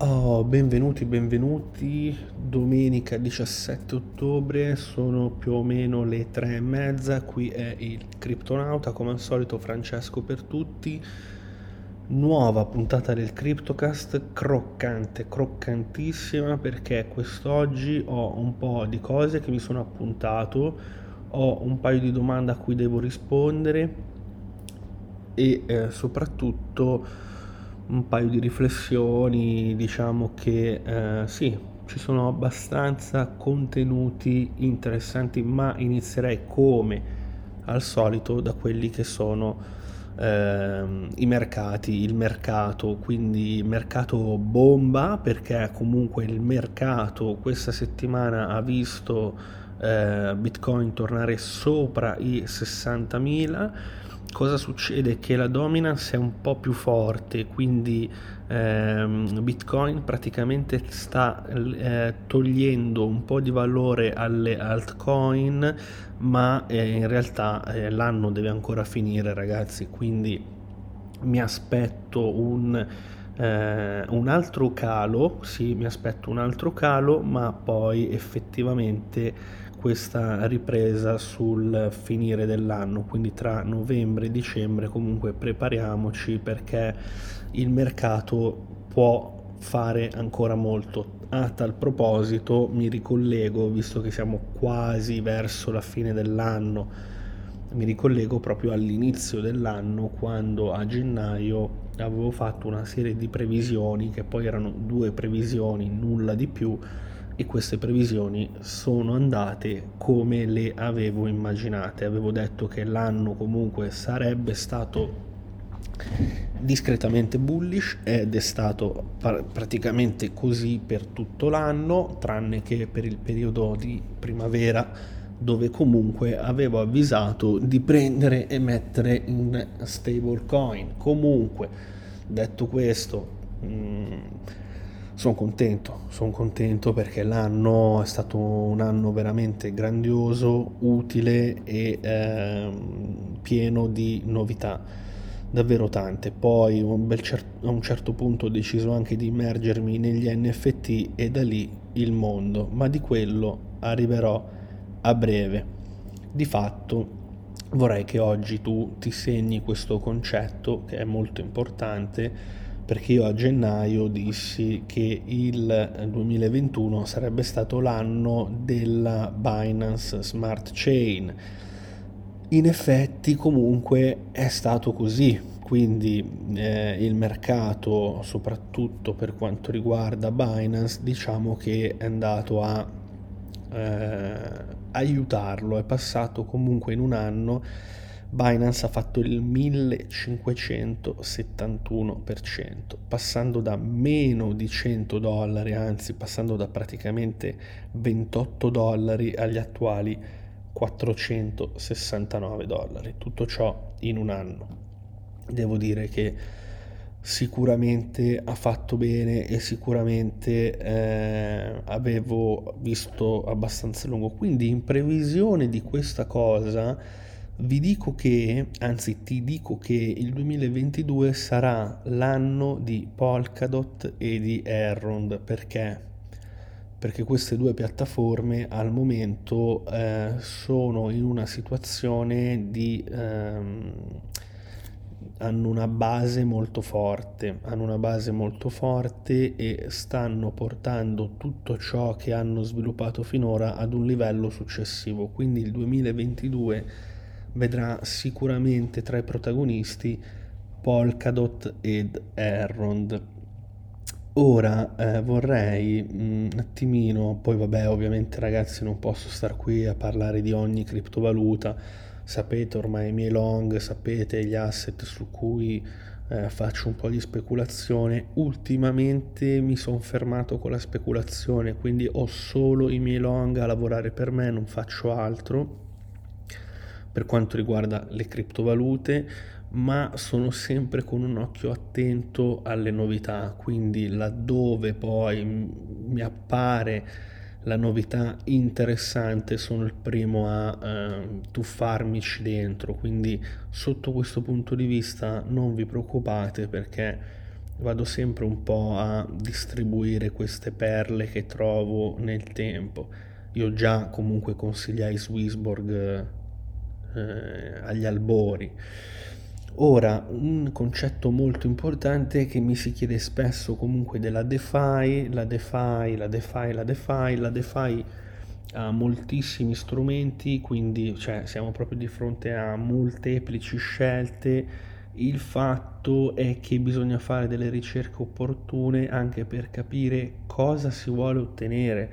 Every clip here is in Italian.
Oh, benvenuti, benvenuti. Domenica 17 ottobre, sono più o meno le tre e mezza. Qui è il Criptonauta, come al solito, Francesco per tutti. Nuova puntata del Cryptocast, croccante, croccantissima perché quest'oggi ho un po' di cose che mi sono appuntato, ho un paio di domande a cui devo rispondere e eh, soprattutto un paio di riflessioni, diciamo che eh, sì, ci sono abbastanza contenuti interessanti, ma inizierei come al solito da quelli che sono eh, i mercati, il mercato, quindi mercato bomba perché comunque il mercato questa settimana ha visto eh, Bitcoin tornare sopra i 60.000 cosa succede? Che la dominance è un po' più forte, quindi ehm, Bitcoin praticamente sta eh, togliendo un po' di valore alle altcoin, ma eh, in realtà eh, l'anno deve ancora finire ragazzi, quindi mi aspetto un, eh, un altro calo, sì, mi aspetto un altro calo, ma poi effettivamente questa ripresa sul finire dell'anno, quindi tra novembre e dicembre comunque prepariamoci perché il mercato può fare ancora molto. A tal proposito mi ricollego, visto che siamo quasi verso la fine dell'anno, mi ricollego proprio all'inizio dell'anno quando a gennaio avevo fatto una serie di previsioni che poi erano due previsioni, nulla di più e queste previsioni sono andate come le avevo immaginate. Avevo detto che l'anno comunque sarebbe stato discretamente bullish ed è stato praticamente così per tutto l'anno, tranne che per il periodo di primavera dove comunque avevo avvisato di prendere e mettere in stablecoin. Comunque, detto questo, mh, mm, sono contento, sono contento perché l'anno è stato un anno veramente grandioso, utile e eh, pieno di novità, davvero tante. Poi cer- a un certo punto ho deciso anche di immergermi negli NFT e da lì il mondo, ma di quello arriverò a breve. Di fatto vorrei che oggi tu ti segni questo concetto che è molto importante perché io a gennaio dissi che il 2021 sarebbe stato l'anno della Binance Smart Chain. In effetti comunque è stato così, quindi eh, il mercato, soprattutto per quanto riguarda Binance, diciamo che è andato a eh, aiutarlo, è passato comunque in un anno Binance ha fatto il 1571%, passando da meno di 100 dollari, anzi passando da praticamente 28 dollari agli attuali 469 dollari. Tutto ciò in un anno. Devo dire che sicuramente ha fatto bene e sicuramente eh, avevo visto abbastanza lungo. Quindi in previsione di questa cosa vi dico che, anzi ti dico che il 2022 sarà l'anno di Polkadot e di Errond perché? Perché queste due piattaforme al momento eh, sono in una situazione di... Ehm, hanno una base molto forte, hanno una base molto forte e stanno portando tutto ciò che hanno sviluppato finora ad un livello successivo. Quindi il 2022 vedrà sicuramente tra i protagonisti Polkadot ed Errond. Ora eh, vorrei un attimino, poi vabbè ovviamente ragazzi non posso star qui a parlare di ogni criptovaluta, sapete ormai i miei long, sapete gli asset su cui eh, faccio un po' di speculazione, ultimamente mi sono fermato con la speculazione, quindi ho solo i miei long a lavorare per me, non faccio altro per quanto riguarda le criptovalute, ma sono sempre con un occhio attento alle novità, quindi laddove poi mi appare la novità interessante sono il primo a eh, tuffarmici dentro, quindi sotto questo punto di vista non vi preoccupate perché vado sempre un po' a distribuire queste perle che trovo nel tempo. Io già comunque consigliai Swissborg eh, agli albori. Ora, un concetto molto importante che mi si chiede spesso comunque della DeFi, la DeFi, la DeFi, la DeFi, la DeFi ha moltissimi strumenti, quindi cioè, siamo proprio di fronte a molteplici scelte. Il fatto è che bisogna fare delle ricerche opportune anche per capire cosa si vuole ottenere.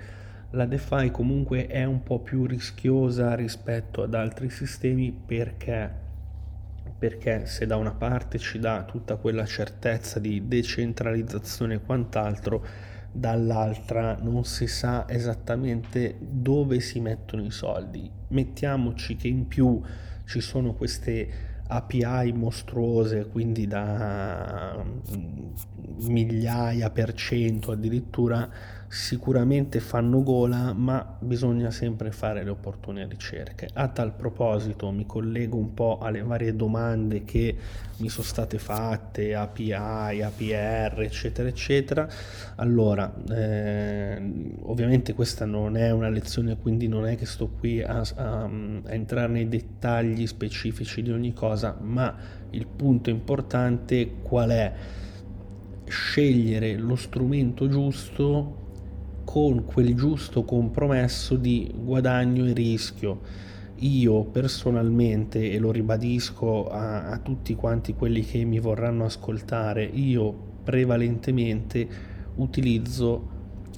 La DeFi comunque è un po' più rischiosa rispetto ad altri sistemi perché perché se da una parte ci dà tutta quella certezza di decentralizzazione e quant'altro, dall'altra non si sa esattamente dove si mettono i soldi. Mettiamoci che in più ci sono queste API mostruose, quindi da mm, migliaia per cento addirittura sicuramente fanno gola, ma bisogna sempre fare le opportune ricerche. A tal proposito mi collego un po' alle varie domande che mi sono state fatte, API, APR, eccetera, eccetera. Allora, eh, ovviamente questa non è una lezione, quindi non è che sto qui a, a, a entrare nei dettagli specifici di ogni cosa, ma il punto importante qual è? Scegliere lo strumento giusto con quel giusto compromesso di guadagno e rischio. Io personalmente, e lo ribadisco a, a tutti quanti quelli che mi vorranno ascoltare, io prevalentemente utilizzo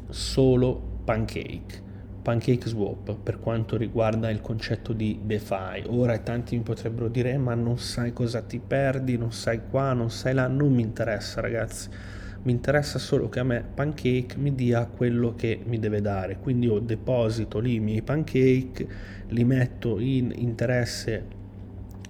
solo Pancake. Pancake Swap per quanto riguarda il concetto di DeFi. Ora tanti mi potrebbero dire eh, ma non sai cosa ti perdi, non sai qua, non sai là, non mi interessa ragazzi mi interessa solo che a me Pancake mi dia quello che mi deve dare. Quindi io deposito lì i miei pancake, li metto in interesse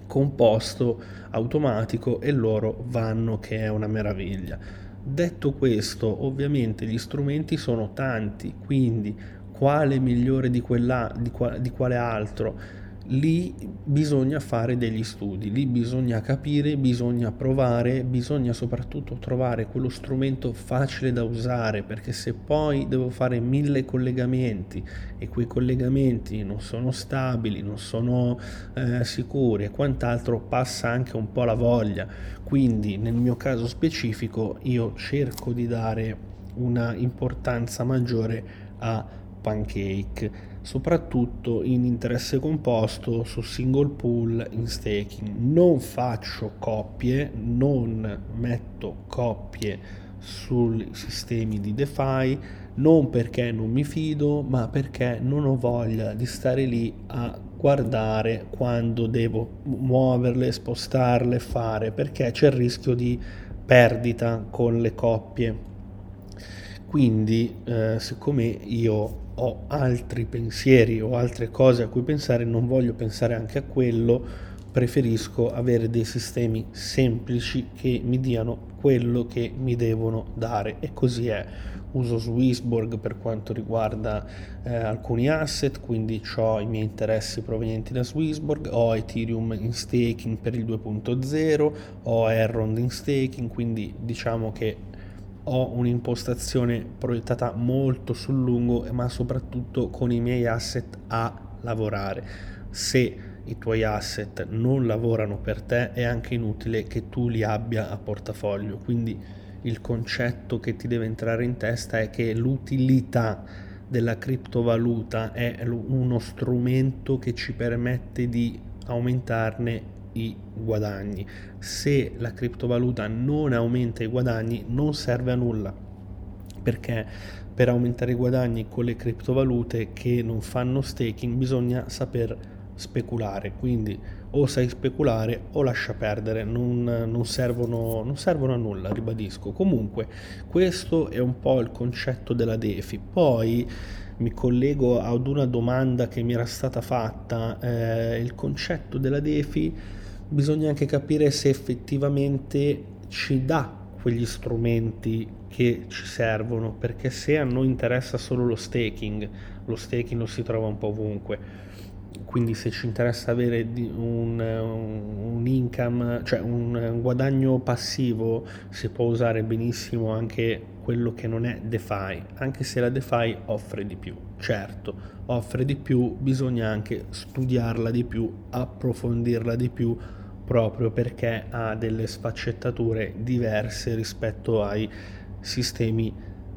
composto automatico e loro vanno che è una meraviglia. Detto questo, ovviamente gli strumenti sono tanti, quindi quale migliore di, quella, di, qua, di quale altro? Lì bisogna fare degli studi, lì bisogna capire, bisogna provare, bisogna soprattutto trovare quello strumento facile da usare, perché se poi devo fare mille collegamenti e quei collegamenti non sono stabili, non sono eh, sicuri e quant'altro, passa anche un po' la voglia. Quindi nel mio caso specifico io cerco di dare una importanza maggiore a pancake soprattutto in interesse composto su single pool in staking. Non faccio coppie, non metto coppie sui sistemi di DeFi, non perché non mi fido, ma perché non ho voglia di stare lì a guardare quando devo muoverle, spostarle, fare, perché c'è il rischio di perdita con le coppie. Quindi, eh, siccome io ho altri pensieri o altre cose a cui pensare, non voglio pensare anche a quello, preferisco avere dei sistemi semplici che mi diano quello che mi devono dare e così è. Uso Swissborg per quanto riguarda eh, alcuni asset, quindi ho i miei interessi provenienti da Swissborg, ho Ethereum in staking per il 2.0, ho Errond in staking, quindi diciamo che ho un'impostazione proiettata molto sul lungo, ma soprattutto con i miei asset a lavorare. Se i tuoi asset non lavorano per te, è anche inutile che tu li abbia a portafoglio. Quindi il concetto che ti deve entrare in testa è che l'utilità della criptovaluta è uno strumento che ci permette di aumentarne i guadagni. Se la criptovaluta non aumenta i guadagni non serve a nulla. Perché per aumentare i guadagni con le criptovalute che non fanno staking bisogna saper speculare. Quindi o sai speculare o lascia perdere. Non, non, servono, non servono a nulla ribadisco. Comunque questo è un po' il concetto della DeFi. Poi mi collego ad una domanda che mi era stata fatta eh, il concetto della DeFi bisogna anche capire se effettivamente ci dà quegli strumenti che ci servono, perché se a noi interessa solo lo staking, lo staking lo si trova un po' ovunque. quindi se ci interessa avere un, un income, cioè un guadagno passivo, si può usare benissimo anche quello che non è DeFi, anche se la DeFi offre di più. Certo, offre di più, bisogna anche studiarla di più, approfondirla di più, proprio perché ha delle sfaccettature diverse rispetto ai sistemi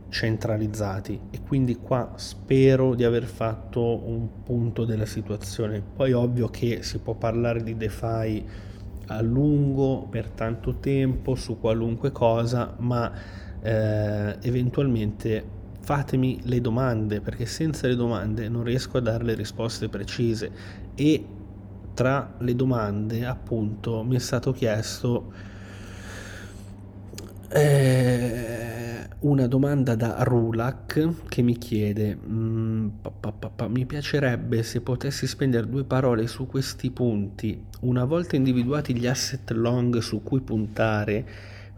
centralizzati e quindi qua spero di aver fatto un punto della situazione. Poi ovvio che si può parlare di DeFi a lungo per tanto tempo su qualunque cosa, ma eh, eventualmente fatemi le domande perché senza le domande non riesco a dare le risposte precise e tra le domande appunto mi è stato chiesto eh, una domanda da Rulak che mi chiede mm, pa, pa, pa, mi piacerebbe se potessi spendere due parole su questi punti. Una volta individuati gli asset long su cui puntare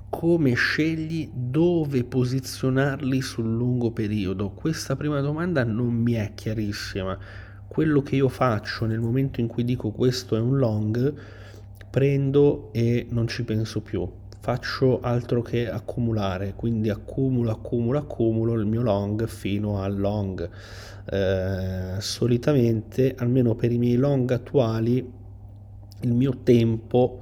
come scegli dove posizionarli sul lungo periodo? Questa prima domanda non mi è chiarissima quello che io faccio nel momento in cui dico questo è un long prendo e non ci penso più faccio altro che accumulare, quindi accumulo, accumulo, accumulo il mio long fino al long. Eh, solitamente, almeno per i miei long attuali, il mio tempo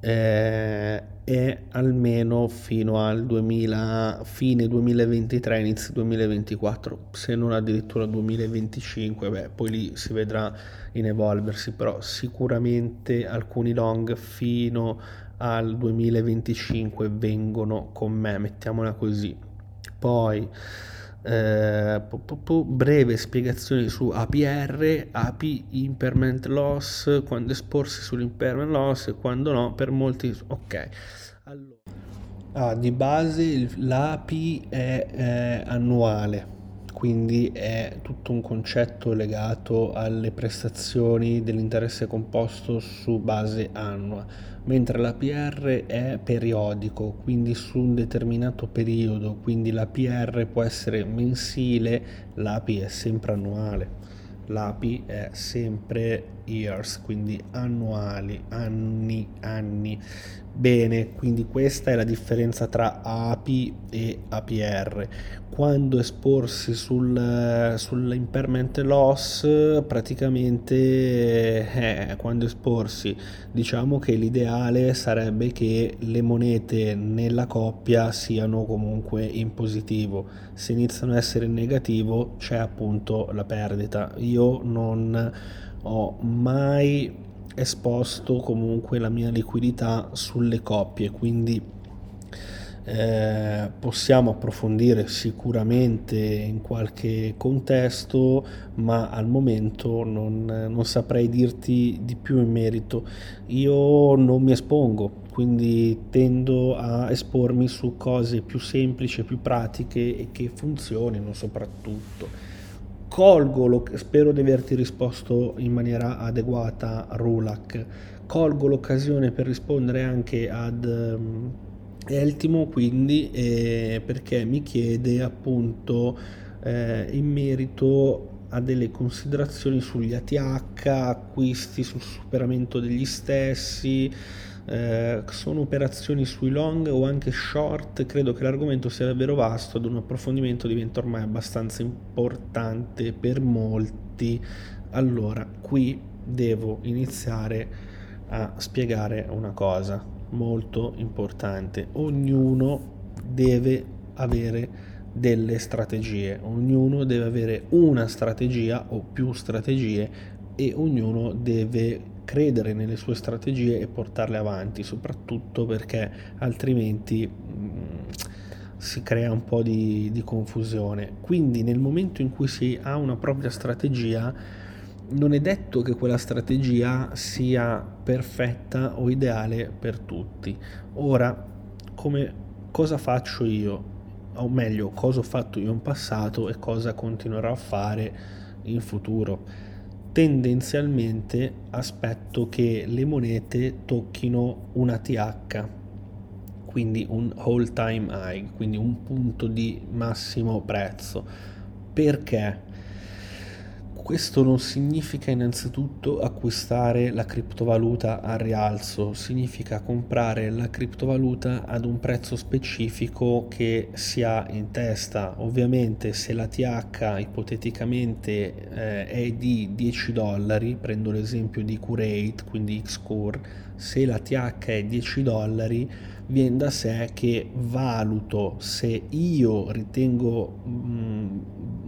eh, è almeno fino al 2000, fine 2023, inizio 2024, se non addirittura 2025, beh, poi lì si vedrà in evolversi, però sicuramente alcuni long fino al 2025 vengono con me, mettiamola così. Poi eh, breve spiegazione su APR, API Impermanent Loss, quando esporsi sull'impermanent loss e quando no, per molti... Ok, allora... Ah, di base l'API è eh, annuale, quindi è tutto un concetto legato alle prestazioni dell'interesse composto su base annua, mentre l'APR è periodico, quindi su un determinato periodo, quindi l'APR può essere mensile, l'API è sempre annuale. L'API è sempre years, quindi annuali, anni, anni. Bene, quindi questa è la differenza tra API e APR. Quando esporsi sul, sull'impermanent loss, praticamente eh, quando esporsi, diciamo che l'ideale sarebbe che le monete nella coppia siano comunque in positivo. Se iniziano a essere in negativo, c'è appunto la perdita. Io non ho mai esposto comunque la mia liquidità sulle coppie, quindi eh, possiamo approfondire sicuramente in qualche contesto, ma al momento non, non saprei dirti di più in merito. Io non mi espongo, quindi tendo a espormi su cose più semplici, più pratiche e che funzionino soprattutto colgo, lo, spero di averti risposto in maniera adeguata, Rulak, colgo l'occasione per rispondere anche ad um, Eltimo, quindi eh, perché mi chiede appunto eh, in merito a delle considerazioni sugli ATH, acquisti sul superamento degli stessi, eh, sono operazioni sui long o anche short, credo che l'argomento sia davvero vasto ed un approfondimento diventa ormai abbastanza importante per molti. Allora, qui devo iniziare a spiegare una cosa molto importante. Ognuno deve avere delle strategie, ognuno deve avere una strategia o più strategie e ognuno deve credere nelle sue strategie e portarle avanti, soprattutto perché altrimenti mh, mm, si crea un po' di, di confusione. Quindi nel momento in cui si ha una propria strategia, non è detto che quella strategia sia perfetta o ideale per tutti. Ora, come cosa faccio io? O meglio, cosa ho fatto io in passato e cosa continuerò a fare in futuro tendenzialmente aspetto che le monete tocchino un ATH, quindi un all time high, quindi un punto di massimo prezzo. Perché? Questo non significa innanzitutto acquistare la criptovaluta a rialzo, significa comprare la criptovaluta ad un prezzo specifico che si ha in testa. Ovviamente se la TH ipoteticamente eh, è di 10 dollari, prendo l'esempio di Curate, quindi Xcore, se la TH è 10 dollari, viene da sé che valuto se io ritengo mh,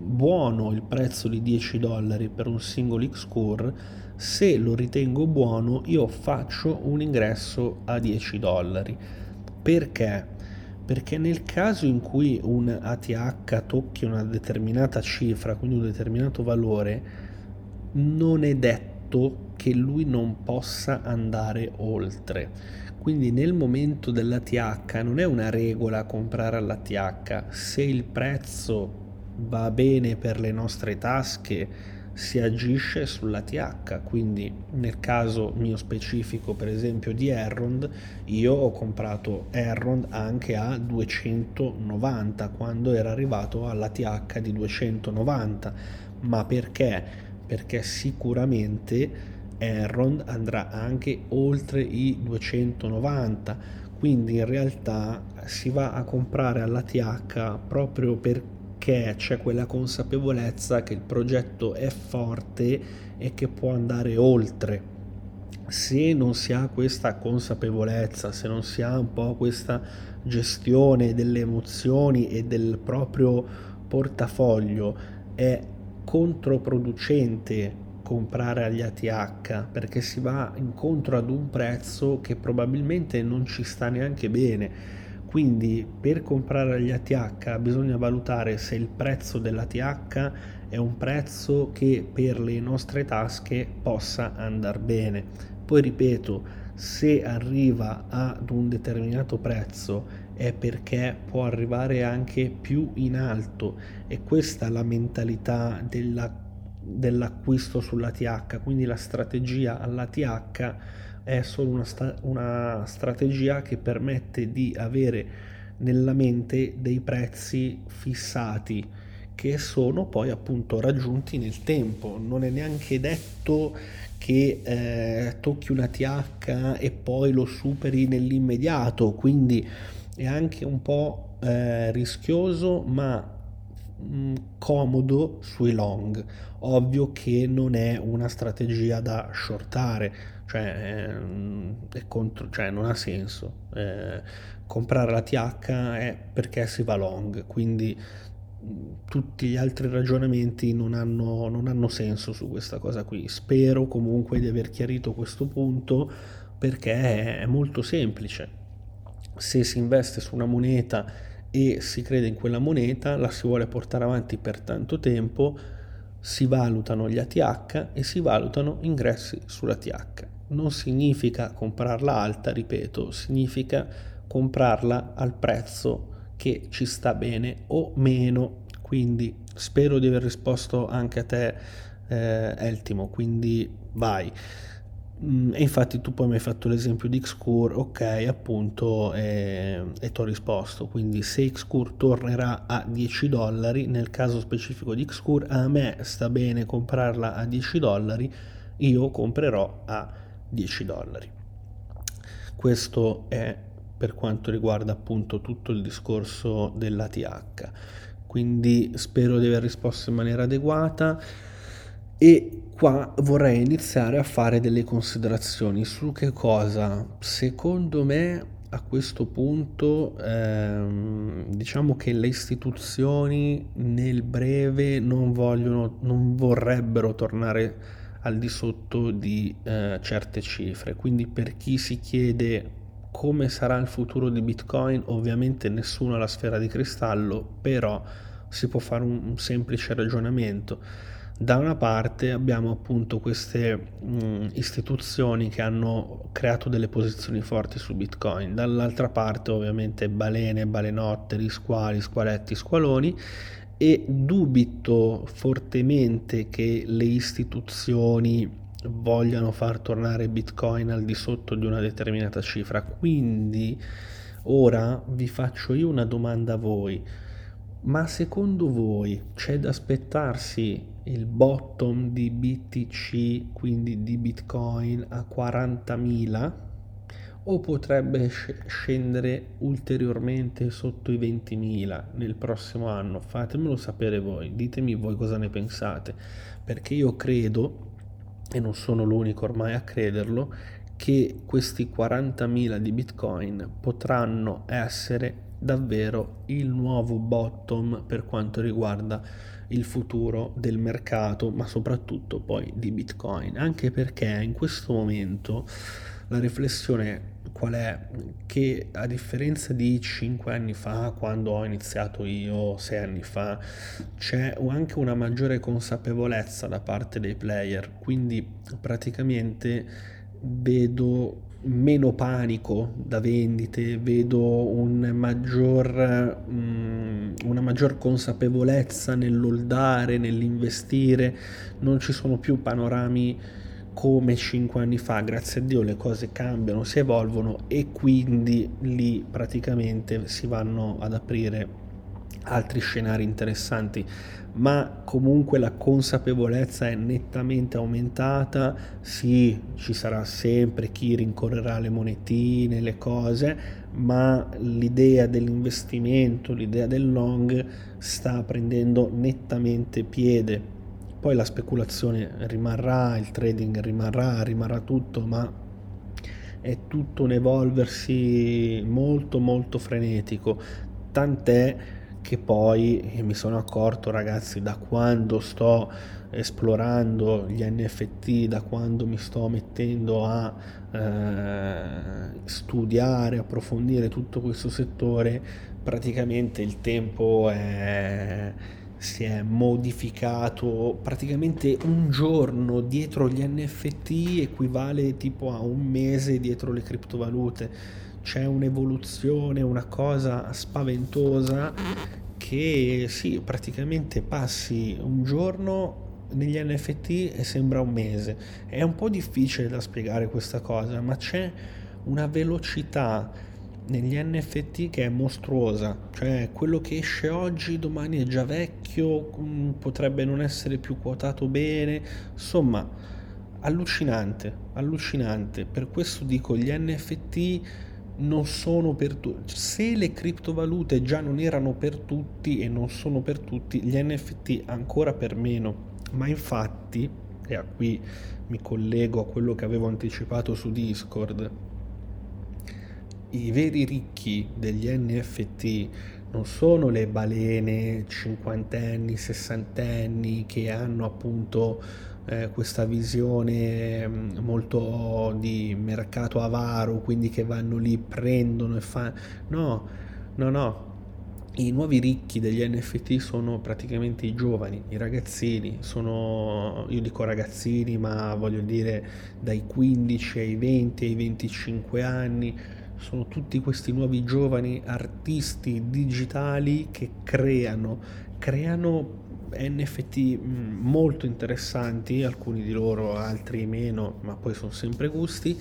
buono il prezzo di 10 dollari per un singolo X-Core, se lo ritengo buono io faccio un ingresso a 10 dollari. Perché? Perché nel caso in cui un ATH tocchi una determinata cifra, quindi un determinato valore, non è detto che lui non possa andare oltre. Quindi nel momento dell'ATH non è una regola comprare all'ATH, se il prezzo va bene per le nostre tasche si agisce sull'ATH, quindi nel caso mio specifico per esempio di Errond, io ho comprato Errond anche a 290 quando era arrivato all'ATH di 290, ma perché? Perché sicuramente Errond andrà anche oltre i 290, quindi in realtà si va a comprare all'ATH proprio perché perché c'è quella consapevolezza che il progetto è forte e che può andare oltre. Se non si ha questa consapevolezza, se non si ha un po' questa gestione delle emozioni e del proprio portafoglio, è controproducente comprare agli ATH perché si va incontro ad un prezzo che probabilmente non ci sta neanche bene quindi per comprare gli ATH bisogna valutare se il prezzo dell'ATH è un prezzo che per le nostre tasche possa andare bene. Poi ripeto, se arriva ad un determinato prezzo è perché può arrivare anche più in alto e questa è la mentalità della, dell'acquisto sull'ATH, quindi la strategia all'ATH è solo una, sta- una strategia che permette di avere nella mente dei prezzi fissati che sono poi appunto raggiunti nel tempo. Non è neanche detto che eh, tocchi una TH e poi lo superi nell'immediato, quindi è anche un po' eh, rischioso ma mm, comodo sui long. Ovvio che non è una strategia da shortare, cioè, è contro, cioè non ha senso. Eh, comprare la TH è perché si va long, quindi tutti gli altri ragionamenti non hanno, non hanno senso su questa cosa qui. Spero comunque di aver chiarito questo punto perché è molto semplice. Se si investe su una moneta e si crede in quella moneta, la si vuole portare avanti per tanto tempo, si valutano gli ATH e si valutano ingressi sull'ATH non significa comprarla alta, ripeto, significa comprarla al prezzo che ci sta bene o meno. Quindi spero di aver risposto anche a te, eh, Eltimo, quindi vai. Mm, e infatti tu poi mi hai fatto l'esempio di Xcur, ok, appunto, e, e ti ho risposto. Quindi se Xcur tornerà a 10 dollari, nel caso specifico di Xcur, a me sta bene comprarla a 10 dollari, io comprerò a 10 dollari. Questo è per quanto riguarda appunto tutto il discorso dell'ATH. Quindi spero di aver risposto in maniera adeguata e qua vorrei iniziare a fare delle considerazioni su che cosa secondo me a questo punto ehm, diciamo che le istituzioni nel breve non vogliono non vorrebbero tornare al di sotto di eh, certe cifre. Quindi per chi si chiede come sarà il futuro di Bitcoin, ovviamente nessuno ha la sfera di cristallo, però si può fare un, un semplice ragionamento. Da una parte abbiamo appunto queste mh, istituzioni che hanno creato delle posizioni forti su Bitcoin, dall'altra parte ovviamente balene, balenotte, squali, squaletti, squaloni e dubito fortemente che le istituzioni vogliano far tornare Bitcoin al di sotto di una determinata cifra. Quindi ora vi faccio io una domanda a voi. Ma secondo voi c'è da aspettarsi il bottom di BTC, quindi di Bitcoin, a 40.000? O potrebbe scendere ulteriormente sotto i 20.000 nel prossimo anno? Fatemelo sapere voi, ditemi voi cosa ne pensate, perché io credo, e non sono l'unico ormai a crederlo, che questi 40.000 di Bitcoin potranno essere davvero il nuovo bottom per quanto riguarda il futuro del mercato, ma soprattutto poi di Bitcoin, anche perché in questo momento la riflessione qual è? Che a differenza di 5 anni fa, quando ho iniziato io, 6 anni fa, c'è anche una maggiore consapevolezza da parte dei player, quindi praticamente vedo meno panico da vendite, vedo un maggior, um, una maggior consapevolezza nell'oldare, nell'investire, non ci sono più panorami come 5 anni fa, grazie a Dio le cose cambiano, si evolvono e quindi lì praticamente si vanno ad aprire altri scenari interessanti ma comunque la consapevolezza è nettamente aumentata, sì, ci sarà sempre chi rincorrerà le monetine, le cose, ma l'idea dell'investimento, l'idea del long sta prendendo nettamente piede. Poi la speculazione rimarrà, il trading rimarrà, rimarrà tutto, ma è tutto un evolversi molto molto frenetico, tant'è che poi mi sono accorto ragazzi da quando sto esplorando gli NFT, da quando mi sto mettendo a eh, studiare, approfondire tutto questo settore, praticamente il tempo è, si è modificato, praticamente un giorno dietro gli NFT equivale tipo a un mese dietro le criptovalute c'è un'evoluzione, una cosa spaventosa che sì, praticamente passi un giorno negli NFT e sembra un mese. È un po' difficile da spiegare questa cosa, ma c'è una velocità negli NFT che è mostruosa, cioè quello che esce oggi domani è già vecchio, mm, potrebbe non essere più quotato bene, insomma, allucinante, allucinante. Per questo dico gli NFT non sono per tutti. Se le criptovalute già non erano per tutti e non sono per tutti, gli NFT ancora per meno. Ma infatti, e a qui mi collego a quello che avevo anticipato su Discord, i veri ricchi degli NFT non sono le balene cinquantenni, sessantenni che hanno appunto eh, questa visione mm, molto di mercato avaro, quindi che vanno lì, prendono e fanno... No, no, no. I nuovi ricchi degli NFT sono praticamente i giovani, i ragazzini, sono, io dico ragazzini, ma voglio dire dai 15 ai 20 ai 25 anni, sono tutti questi nuovi giovani artisti digitali che creano, creano NFT mm, molto interessanti, alcuni di loro, altri meno, ma poi sono sempre gusti,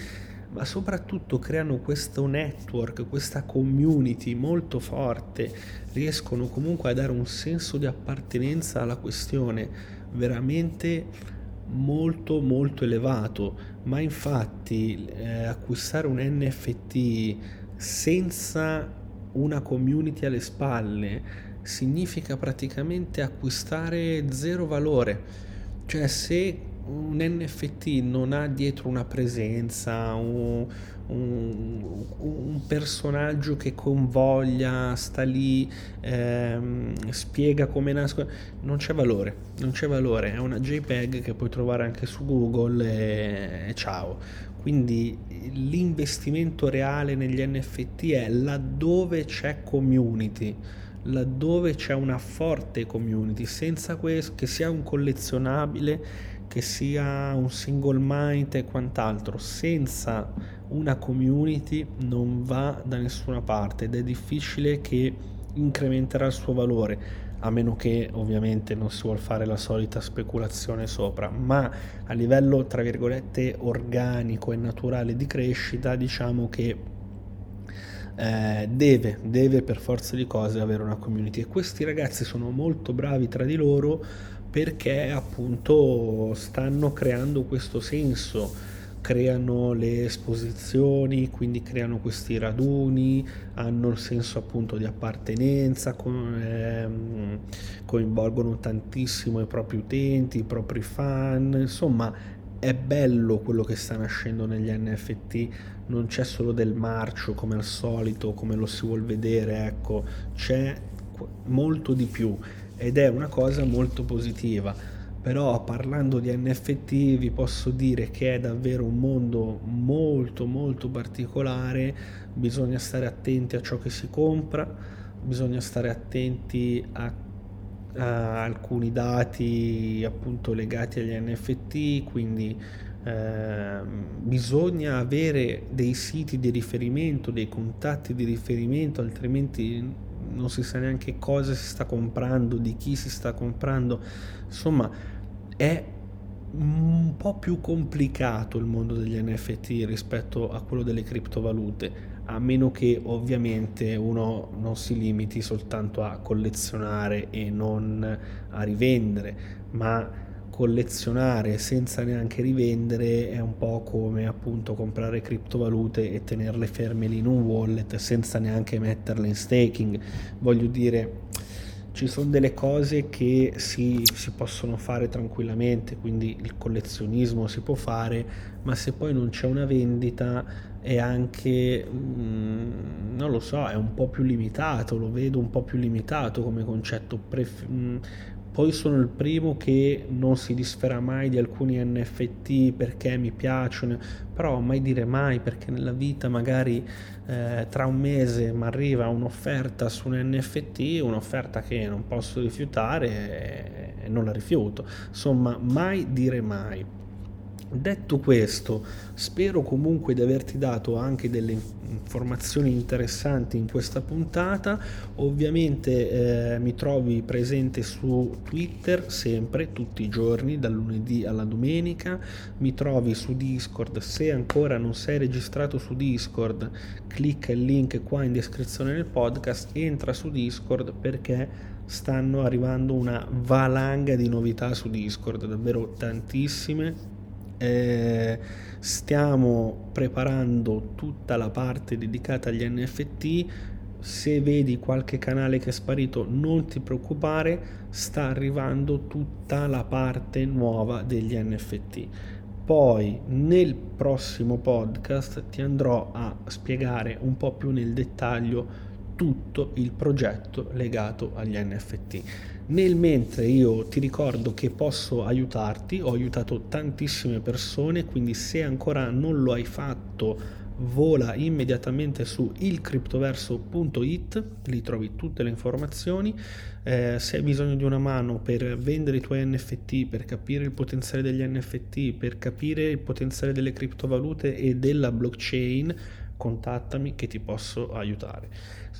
ma soprattutto creano questo network, questa community molto forte, riescono comunque a dare un senso di appartenenza alla questione veramente molto molto elevato, ma infatti eh, acquistare un NFT senza una community alle spalle significa praticamente acquistare zero valore. Cioè se un NFT non ha dietro una presenza, un, un, un personaggio che convoglia, sta lì, ehm, spiega come nascono, non c'è valore, non c'è valore, è una JPEG che puoi trovare anche su Google e, e ciao. Quindi l'investimento reale negli NFT è laddove c'è community laddove c'è una forte community, senza questo, che sia un collezionabile, che sia un single mind e quant'altro, senza una community non va da nessuna parte ed è difficile che incrementerà il suo valore a meno che ovviamente non si vuol fare la solita speculazione sopra, ma a livello tra virgolette organico e naturale di crescita diciamo che eh, deve, deve per forza di cose avere una community. E questi ragazzi sono molto bravi tra di loro perché appunto stanno creando questo senso. Creano le esposizioni, quindi creano questi raduni, hanno il senso appunto di appartenenza, con, ehm, coinvolgono tantissimo i propri utenti, i propri fan, insomma è bello quello che sta nascendo negli NFT, non c'è solo del marcio come al solito, come lo si vuol vedere, ecco, c'è molto di più ed è una cosa molto positiva. Però parlando di NFT vi posso dire che è davvero un mondo molto molto particolare, bisogna stare attenti a ciò che si compra, bisogna stare attenti a, a alcuni dati appunto legati agli NFT, quindi eh, bisogna avere dei siti di riferimento, dei contatti di riferimento, altrimenti non si sa neanche cosa si sta comprando, di chi si sta comprando, insomma è un po' più complicato il mondo degli NFT rispetto a quello delle criptovalute, a meno che ovviamente uno non si limiti soltanto a collezionare e non a rivendere, ma collezionare senza neanche rivendere è un po' come appunto comprare criptovalute e tenerle ferme lì in un wallet senza neanche metterle in staking. Voglio dire, ci sono delle cose che si, si, possono fare tranquillamente, quindi il collezionismo si può fare, ma se poi non c'è una vendita è anche, mm, non lo so, è un po' più limitato, lo vedo un po' più limitato come concetto. Pref- mm, poi sono il primo che non si disfera mai di alcuni NFT perché mi piacciono, però mai dire mai perché nella vita magari eh, tra un mese mi arriva un'offerta su un NFT, un'offerta che non posso rifiutare e non la rifiuto. Insomma, mai dire mai. Detto questo, spero comunque di averti dato anche delle informazioni interessanti in questa puntata. Ovviamente eh, mi trovi presente su Twitter sempre, tutti i giorni, dal lunedì alla domenica. Mi trovi su Discord. Se ancora non sei registrato su Discord, clicca il link qua in descrizione del podcast, entra su Discord perché stanno arrivando una valanga di novità su Discord, davvero tantissime eh, stiamo preparando tutta la parte dedicata agli NFT. Se vedi qualche canale che è sparito, non ti preoccupare, sta arrivando tutta la parte nuova degli NFT. Poi nel prossimo podcast ti andrò a spiegare un po' più nel dettaglio tutto il progetto legato agli NFT. Nel mentre io ti ricordo che posso aiutarti, ho aiutato tantissime persone, quindi se ancora non lo hai fatto vola immediatamente su ilcriptoverso.it, lì trovi tutte le informazioni. Eh, se hai bisogno di una mano per vendere i tuoi NFT, per capire il potenziale degli NFT, per capire il potenziale delle criptovalute e della blockchain, contattami che ti posso aiutare.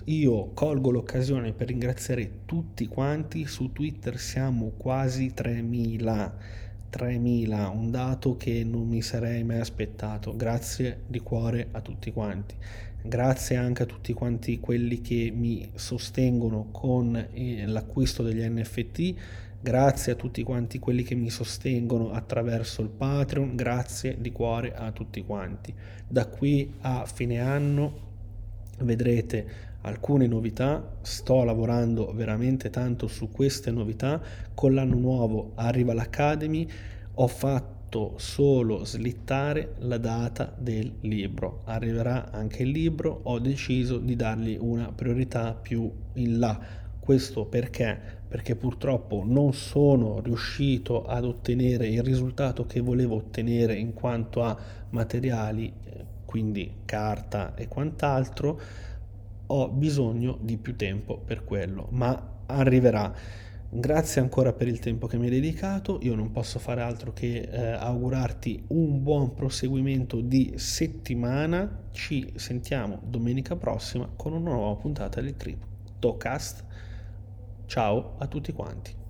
Io colgo l'occasione per ringraziare tutti quanti, su Twitter siamo quasi 3000, 3000, un dato che non mi sarei mai aspettato. Grazie di cuore a tutti quanti. Grazie anche a tutti quanti quelli che mi sostengono con eh, l'acquisto degli NFT Grazie a tutti quanti quelli che mi sostengono attraverso il Patreon, grazie di cuore a tutti quanti. Da qui a fine anno vedrete alcune novità, sto lavorando veramente tanto su queste novità, con l'anno nuovo arriva l'Academy, ho fatto solo slittare la data del libro, arriverà anche il libro, ho deciso di dargli una priorità più in là questo perché? Perché purtroppo non sono riuscito ad ottenere il risultato che volevo ottenere in quanto a materiali, eh, quindi carta e quant'altro. Ho bisogno di più tempo per quello, ma arriverà. Grazie ancora per il tempo che mi hai dedicato, io non posso fare altro che eh, augurarti un buon proseguimento di settimana, ci sentiamo domenica prossima con una nuova puntata del CryptoCast Ciao a tutti quanti.